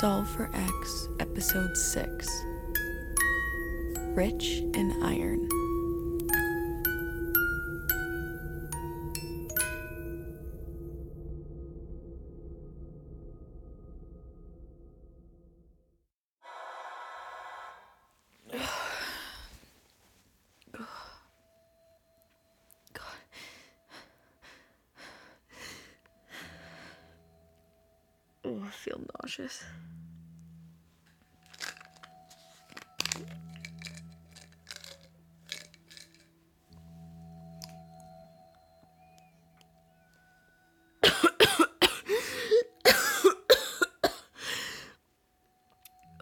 Solve for X, Episode 6 Rich in Iron. Oh, I feel nauseous.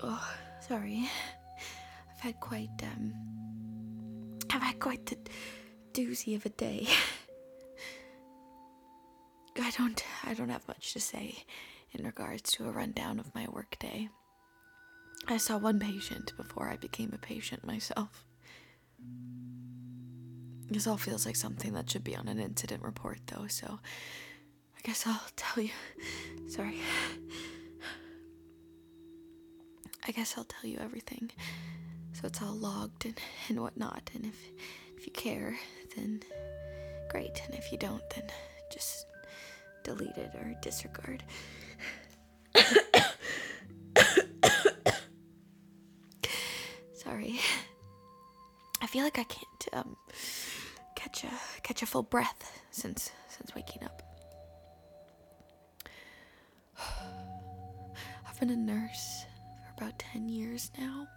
oh, sorry. I've had quite um I've had quite the doozy of a day. I don't I don't have much to say in regards to a rundown of my workday. I saw one patient before I became a patient myself. This all feels like something that should be on an incident report, though, so I guess I'll tell you. Sorry. I guess I'll tell you everything. So it's all logged and, and whatnot. And if, if you care, then great. And if you don't, then just delete it or disregard. Feel like I can't um catch a catch a full breath since since waking up. I've been a nurse for about 10 years now.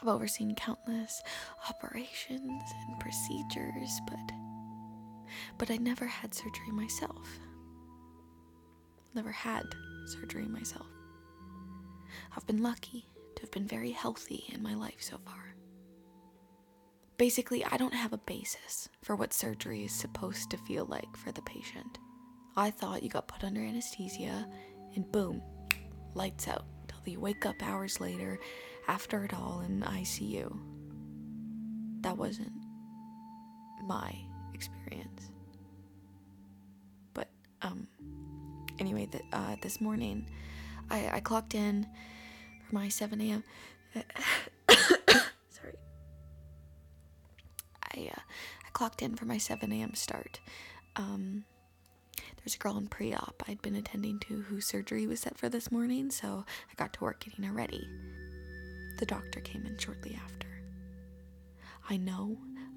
I've overseen countless operations and procedures, but but I never had surgery myself. Never had surgery myself. I've been lucky to have been very healthy in my life so far. Basically, I don't have a basis for what surgery is supposed to feel like for the patient. I thought you got put under anesthesia and boom, lights out till you wake up hours later after it all in ICU. That wasn't my experience. But, um, anyway, uh, this morning I, I clocked in for my 7 a.m. Sorry. I, uh, I clocked in for my 7 a.m. start. Um, there's a girl in pre op I'd been attending to whose surgery was set for this morning, so I got to work getting her ready. The doctor came in shortly after. I know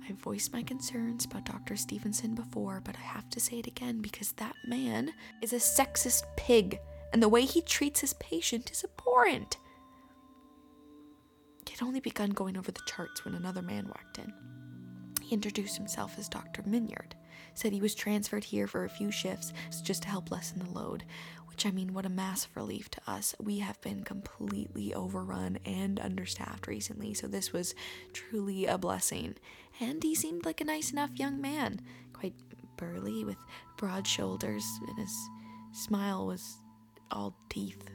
I've voiced my concerns about Dr. Stevenson before, but I have to say it again because that man is a sexist pig, and the way he treats his patient is abhorrent. He had only begun going over the charts when another man walked in. Introduced himself as Dr. Minyard, said he was transferred here for a few shifts just to help lessen the load, which I mean, what a massive relief to us. We have been completely overrun and understaffed recently, so this was truly a blessing. And he seemed like a nice enough young man, quite burly, with broad shoulders, and his smile was all teeth.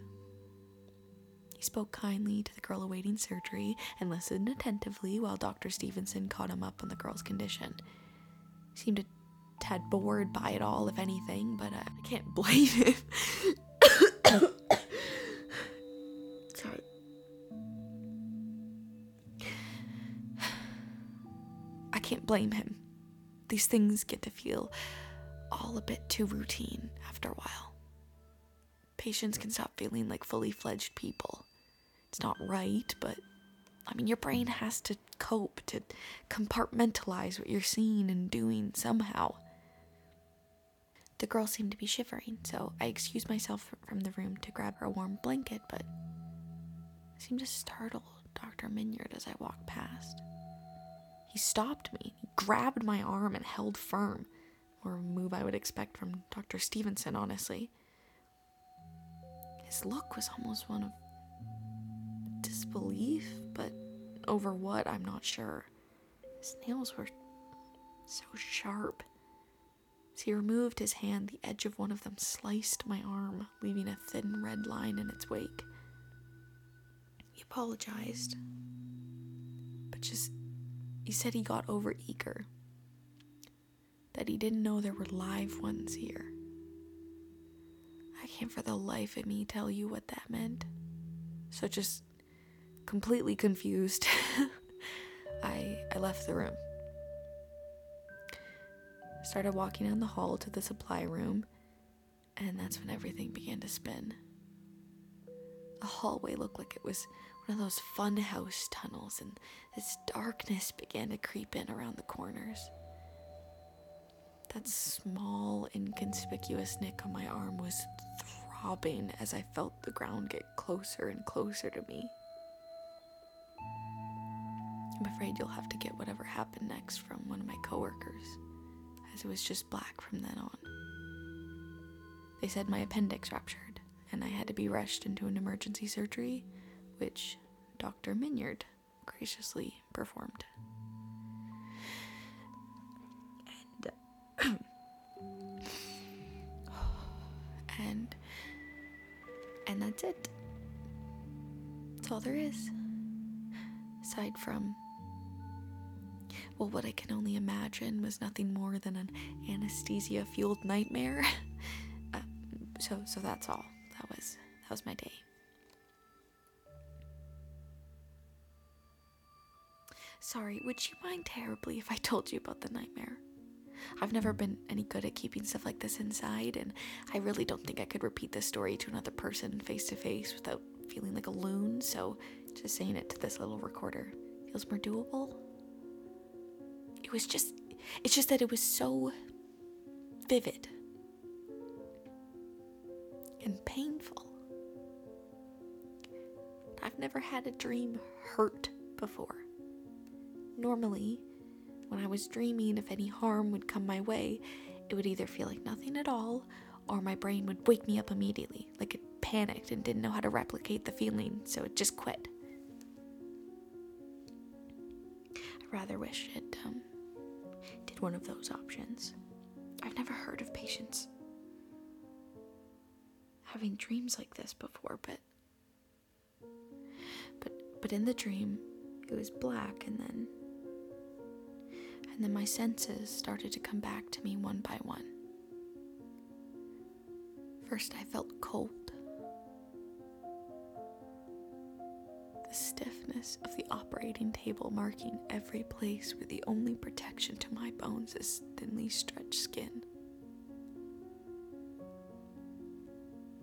He spoke kindly to the girl awaiting surgery and listened attentively while Dr. Stevenson caught him up on the girl's condition. He seemed a tad bored by it all, if anything, but uh, I can't blame him. Sorry. I can't blame him. These things get to feel all a bit too routine after a while. Patients can stop feeling like fully fledged people. It's not right, but I mean, your brain has to cope, to compartmentalize what you're seeing and doing somehow. The girl seemed to be shivering, so I excused myself from the room to grab her a warm blanket, but I seemed to startle Dr. Minyard as I walked past. He stopped me, grabbed my arm and held firm, or a move I would expect from Dr. Stevenson, honestly. His look was almost one of disbelief, but over what, I'm not sure. His nails were so sharp. As he removed his hand, the edge of one of them sliced my arm, leaving a thin red line in its wake. He apologized, but just he said he got over eager. That he didn't know there were live ones here. I can't for the life of me tell you what that meant. So just completely confused, I I left the room. Started walking down the hall to the supply room, and that's when everything began to spin. The hallway looked like it was one of those funhouse tunnels, and this darkness began to creep in around the corners. That small, inconspicuous nick on my arm was throbbing as I felt the ground get closer and closer to me. I'm afraid you'll have to get whatever happened next from one of my coworkers, as it was just black from then on. They said my appendix ruptured, and I had to be rushed into an emergency surgery, which Dr. Minyard graciously performed. And, and and that's it. That's all there is. Aside from well, what I can only imagine was nothing more than an anesthesia fueled nightmare. uh, so, so that's all. That was that was my day. Sorry, would you mind terribly if I told you about the nightmare? I've never been any good at keeping stuff like this inside, and I really don't think I could repeat this story to another person face to face without feeling like a loon, so just saying it to this little recorder feels more doable. It was just, it's just that it was so vivid and painful. I've never had a dream hurt before. Normally, when I was dreaming, if any harm would come my way, it would either feel like nothing at all, or my brain would wake me up immediately, like it panicked and didn't know how to replicate the feeling, so it just quit. I rather wish it um, did one of those options. I've never heard of patients having dreams like this before, but but but in the dream, it was black and then and then my senses started to come back to me one by one. First, I felt cold. Stiffness of the operating table marking every place where the only protection to my bones is thinly stretched skin.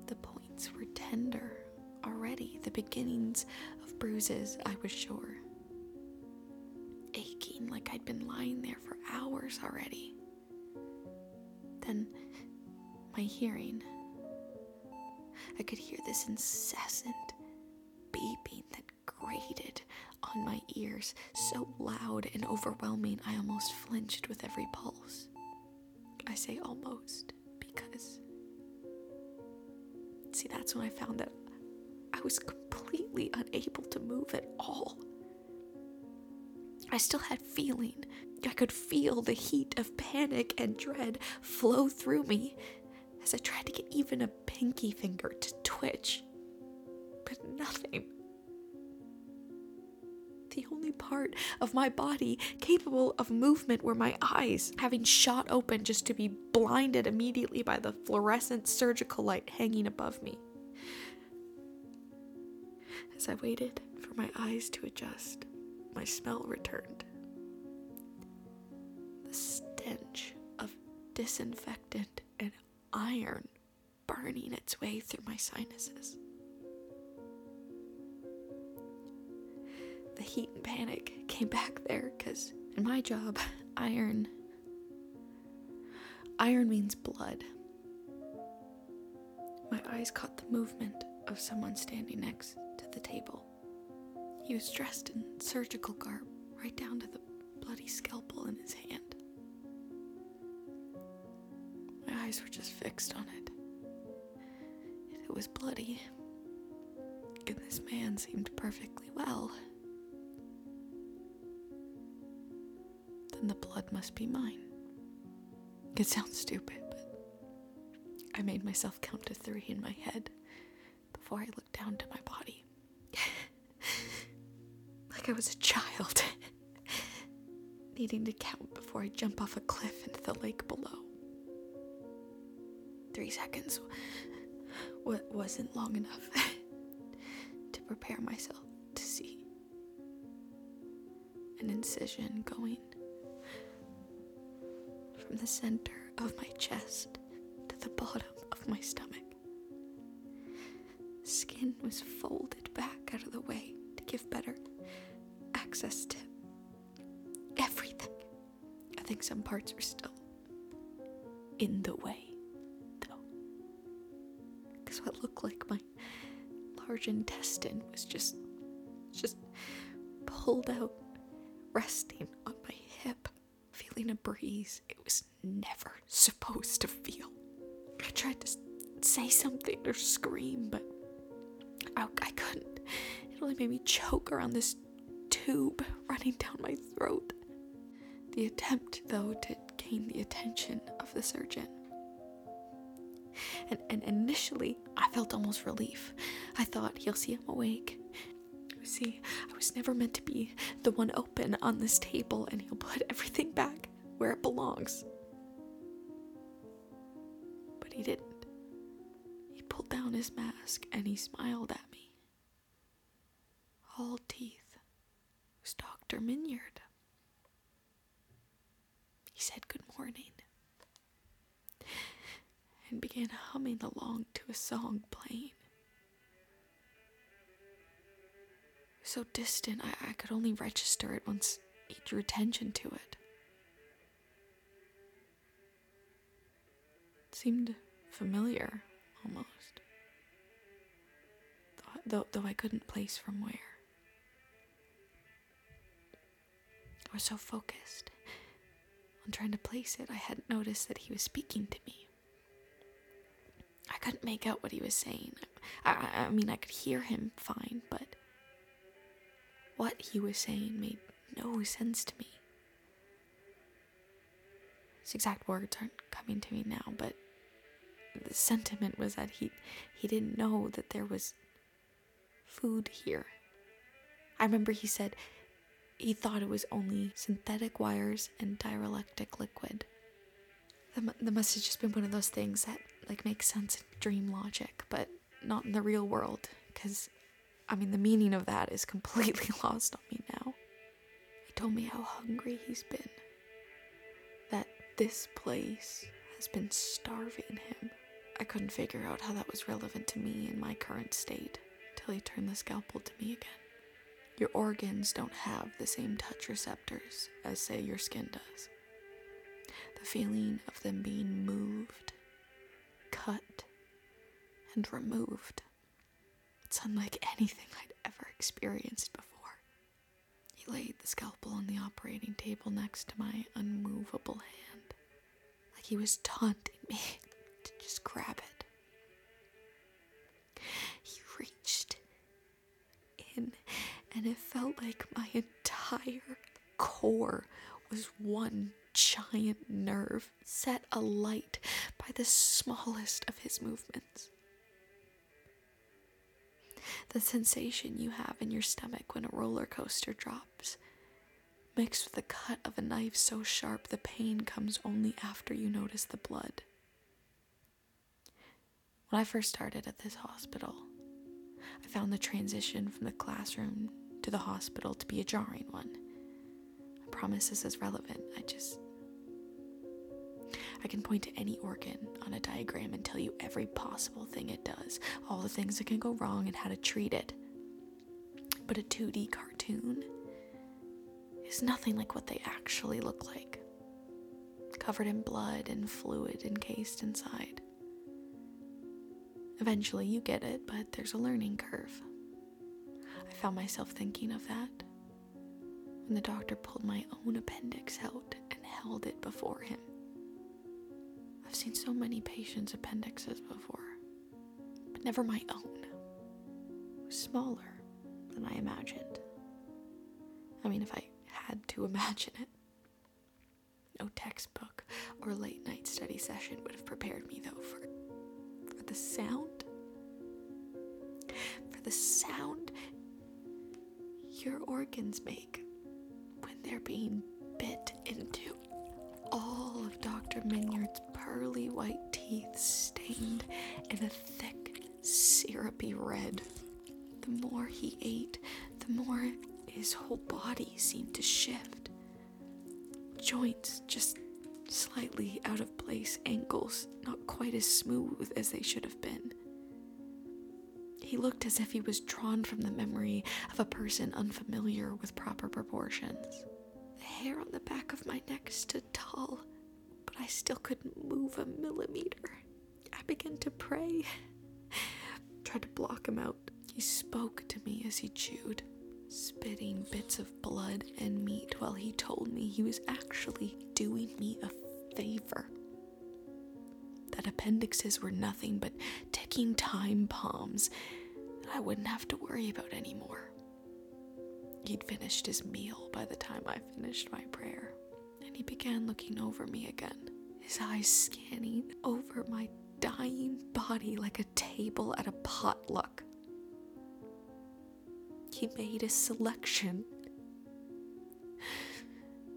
The points were tender already, the beginnings of bruises, I was sure aching like I'd been lying there for hours already. Then my hearing. I could hear this incessant beeping that grated on my ears, so loud and overwhelming I almost flinched with every pulse. I say almost because. See, that's when I found that I was completely unable to move at all. I still had feeling. I could feel the heat of panic and dread flow through me as I tried to get even a pinky finger to twitch. But nothing. The only part of my body capable of movement were my eyes, having shot open just to be blinded immediately by the fluorescent surgical light hanging above me. As I waited for my eyes to adjust, my smell returned. The stench of disinfectant and iron burning its way through my sinuses. The heat and panic came back there because in my job, iron. Iron means blood. My eyes caught the movement of someone standing next to the table. He was dressed in surgical garb, right down to the bloody scalpel in his hand. My eyes were just fixed on it. It was bloody, and this man seemed perfectly well, the blood must be mine. It sounds stupid, but I made myself count to three in my head before I looked down to my body like I was a child, needing to count before I jump off a cliff into the lake below. Three seconds. wa- wasn't long enough to prepare myself to see an incision going from the center of my chest to the bottom of my stomach. Skin was folded back out of the way to give better access to everything. I think some parts are still in the way, though. Because what looked like my large intestine was just, just pulled out, resting on my feeling a breeze it was never supposed to feel. I tried to say something or scream, but I, I couldn't. It only made me choke around this tube running down my throat. The attempt, though, to gain the attention of the surgeon. And, and initially, I felt almost relief. I thought he'll see I'm awake. See, I was never meant to be the one open on this table, and he'll put everything back where it belongs. But he didn't. He pulled down his mask and he smiled at me. All teeth. It was Dr. Minyard. He said good morning and began humming along to a song playing. So distant, I, I could only register it once he drew attention to it. It seemed familiar, almost. Though, though I couldn't place from where. I was so focused on trying to place it, I hadn't noticed that he was speaking to me. I couldn't make out what he was saying. I, I, I mean, I could hear him fine, but what he was saying made no sense to me. His exact words aren't coming to me now, but the sentiment was that he he didn't know that there was food here. I remember he said he thought it was only synthetic wires and dielectric liquid. Mu- that must have just been one of those things that like makes sense in dream logic, but not in the real world. Because, I mean, the meaning of that is completely lost on me now. He told me how hungry he's been. That this place has been starving him. I couldn't figure out how that was relevant to me in my current state till he turned the scalpel to me again. Your organs don't have the same touch receptors as, say, your skin does. The feeling of them being moved, cut, and removed. It's unlike anything I'd ever experienced before. He laid the scalpel on the operating table next to my unmovable hand, like he was taunting me to just grab it. He reached in, and it felt like my entire core was one giant nerve set alight by the smallest of his movements. The sensation you have in your stomach when a roller coaster drops, mixed with the cut of a knife so sharp the pain comes only after you notice the blood. When I first started at this hospital, I found the transition from the classroom to the hospital to be a jarring one. I promise this is relevant. I just. I can point to any organ on a diagram and tell you every possible thing it does, all the things that can go wrong, and how to treat it. But a 2D cartoon is nothing like what they actually look like covered in blood and fluid encased inside. Eventually, you get it, but there's a learning curve. I found myself thinking of that when the doctor pulled my own appendix out and held it before him. I've seen so many patients' appendixes before, but never my own. It was smaller than I imagined. I mean, if I had to imagine it. No textbook or late night study session would have prepared me, though, for for the sound. For the sound your organs make when they're being bit into. All of Dr. Minyard's pearly white teeth stained in a thick syrupy red. The more he ate, the more his whole body seemed to shift. Joints just slightly out of place, ankles not quite as smooth as they should have been. He looked as if he was drawn from the memory of a person unfamiliar with proper proportions. The hair on the back of my neck stood tall, but I still couldn't move a millimeter. I began to pray, tried to block him out. He spoke to me as he chewed, spitting bits of blood and meat while he told me he was actually doing me a favor. That appendixes were nothing but ticking time bombs that I wouldn't have to worry about anymore. He'd finished his meal by the time I finished my prayer, and he began looking over me again, his eyes scanning over my dying body like a table at a potluck. He made a selection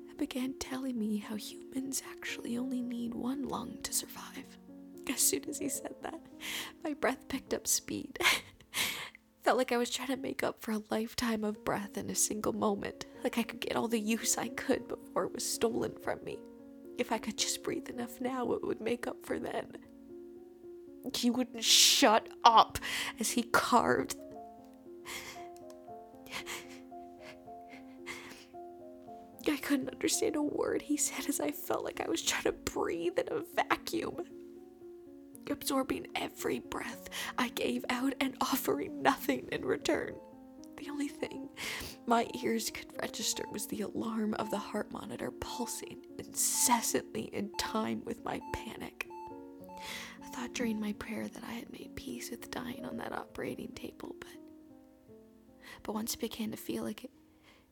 and began telling me how humans actually only need one lung to survive. As soon as he said that, my breath picked up speed. Felt like I was trying to make up for a lifetime of breath in a single moment, like I could get all the use I could before it was stolen from me. If I could just breathe enough now, it would make up for then. He wouldn't shut up as he carved I couldn't understand a word he said as I felt like I was trying to breathe in a vacuum, absorbing every breath I gave out and offering nothing in return. The only thing my ears could register was the alarm of the heart monitor pulsing incessantly in time with my panic. I thought during my prayer that I had made peace with dying on that operating table, but but once it began to feel like it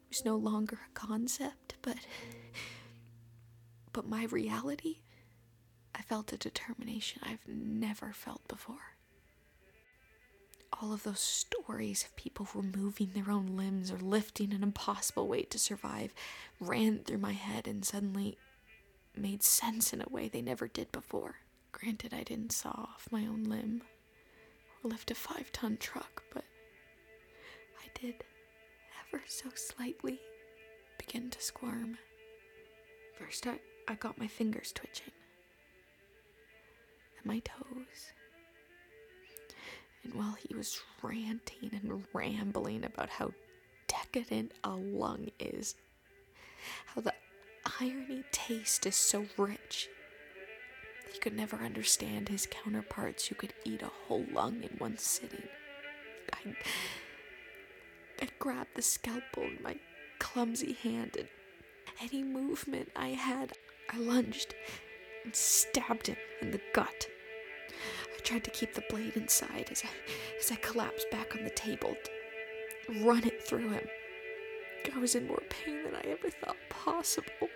was no longer a concept, but but my reality, I felt a determination I've never felt before. All of those stories of people removing their own limbs or lifting an impossible weight to survive ran through my head and suddenly made sense in a way they never did before. Granted, I didn't saw off my own limb or lift a five ton truck, but I did ever so slightly begin to squirm. First, I, I got my fingers twitching my toes. And while he was ranting and rambling about how decadent a lung is, how the irony taste is so rich, he could never understand his counterparts who could eat a whole lung in one sitting. I I grabbed the scalpel in my clumsy hand, and any movement I had, I lunged and stabbed him in the gut. I tried to keep the blade inside as I, as I collapsed back on the table, run it through him. I was in more pain than I ever thought possible.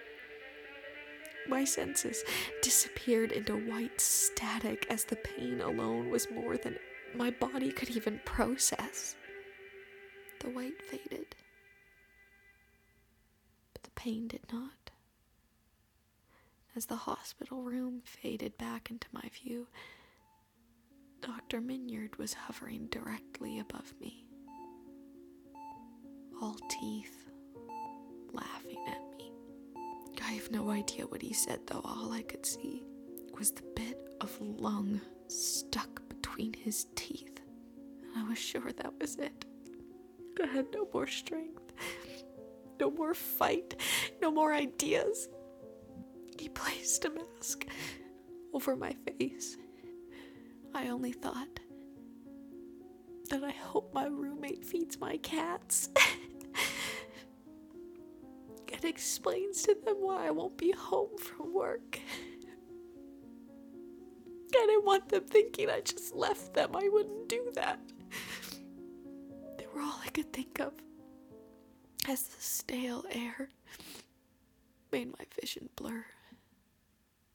My senses disappeared into white static as the pain alone was more than my body could even process. The white faded, but the pain did not. As the hospital room faded back into my view, Dr. Minyard was hovering directly above me, all teeth, laughing at me. I have no idea what he said, though all I could see was the bit of lung stuck between his teeth, and I was sure that was it. I had no more strength, no more fight, no more ideas. He placed a mask over my face. I only thought that I hope my roommate feeds my cats. and explains to them why I won't be home from work. I didn't want them thinking I just left them. I wouldn't do that They were all I could think of as the stale air made my vision blur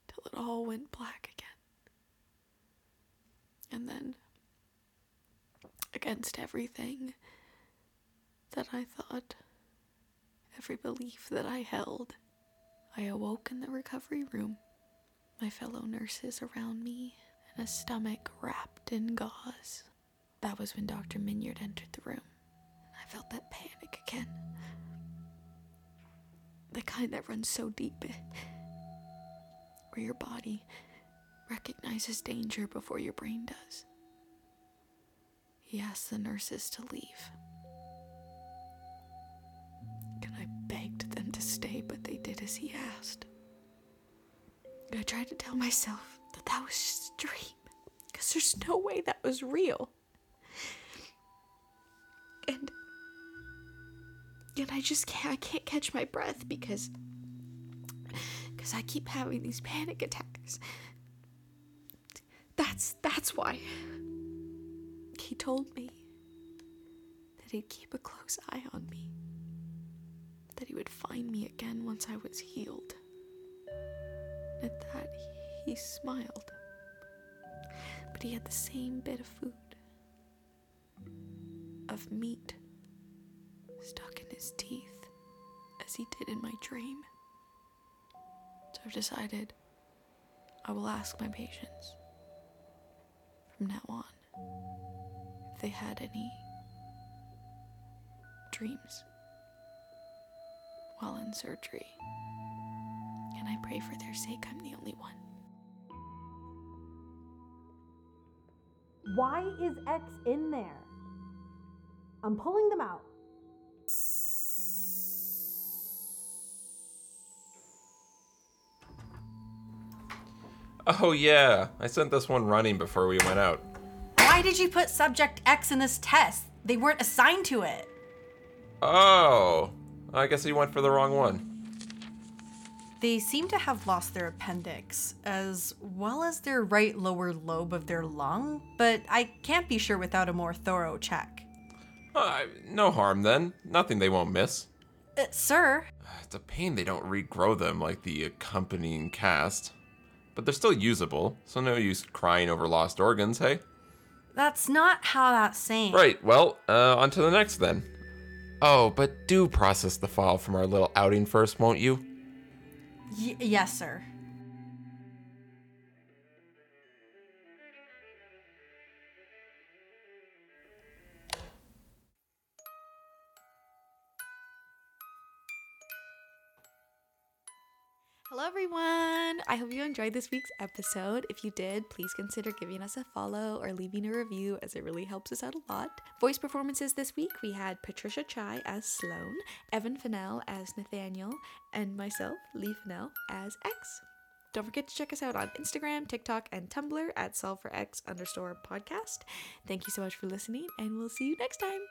till it all went black again. And then, against everything that I thought, every belief that I held, I awoke in the recovery room, my fellow nurses around me, and a stomach wrapped in gauze That was when Dr. Minyard entered the room. I felt that panic again. The kind that runs so deep, where your body recognizes danger before your brain does. He asked the nurses to leave. And I begged them to stay, but they did as he asked. I tried to tell myself that that was just a dream, because there's no way that was real. And and I just can't I can't catch my breath because because I keep having these panic attacks. That's that's why. He told me that he'd keep a close eye on me. That he would find me again once I was healed. At that, he smiled. But he had the same bit of food of meat stuck in his teeth as he did in my dream. So I've decided I will ask my patients from now on if they had any dreams while in surgery. And I pray for their sake I'm the only one. Why is X in there? I'm pulling them out. Oh, yeah. I sent this one running before we went out. Why did you put subject X in this test? They weren't assigned to it. Oh. I guess he went for the wrong one. They seem to have lost their appendix, as well as their right lower lobe of their lung, but I can't be sure without a more thorough check. Uh, no harm then. Nothing they won't miss. Uh, sir, It's a pain they don't regrow them like the accompanying cast. But they're still usable, so no use crying over lost organs, hey? that's not how that's saying. Right, well, uh, on to the next then. Oh, but do process the file from our little outing first, won't you? Y- yes, sir. Hello, everyone. I hope you enjoyed this week's episode. If you did, please consider giving us a follow or leaving a review, as it really helps us out a lot. Voice performances this week we had Patricia Chai as Sloane, Evan Funnell as Nathanial, and myself, Lee Funnell, as X. Don't forget to check us out on Instagram, TikTok, and Tumblr at solve for X underscore podcast. Thank you so much for listening, and we'll see you next time.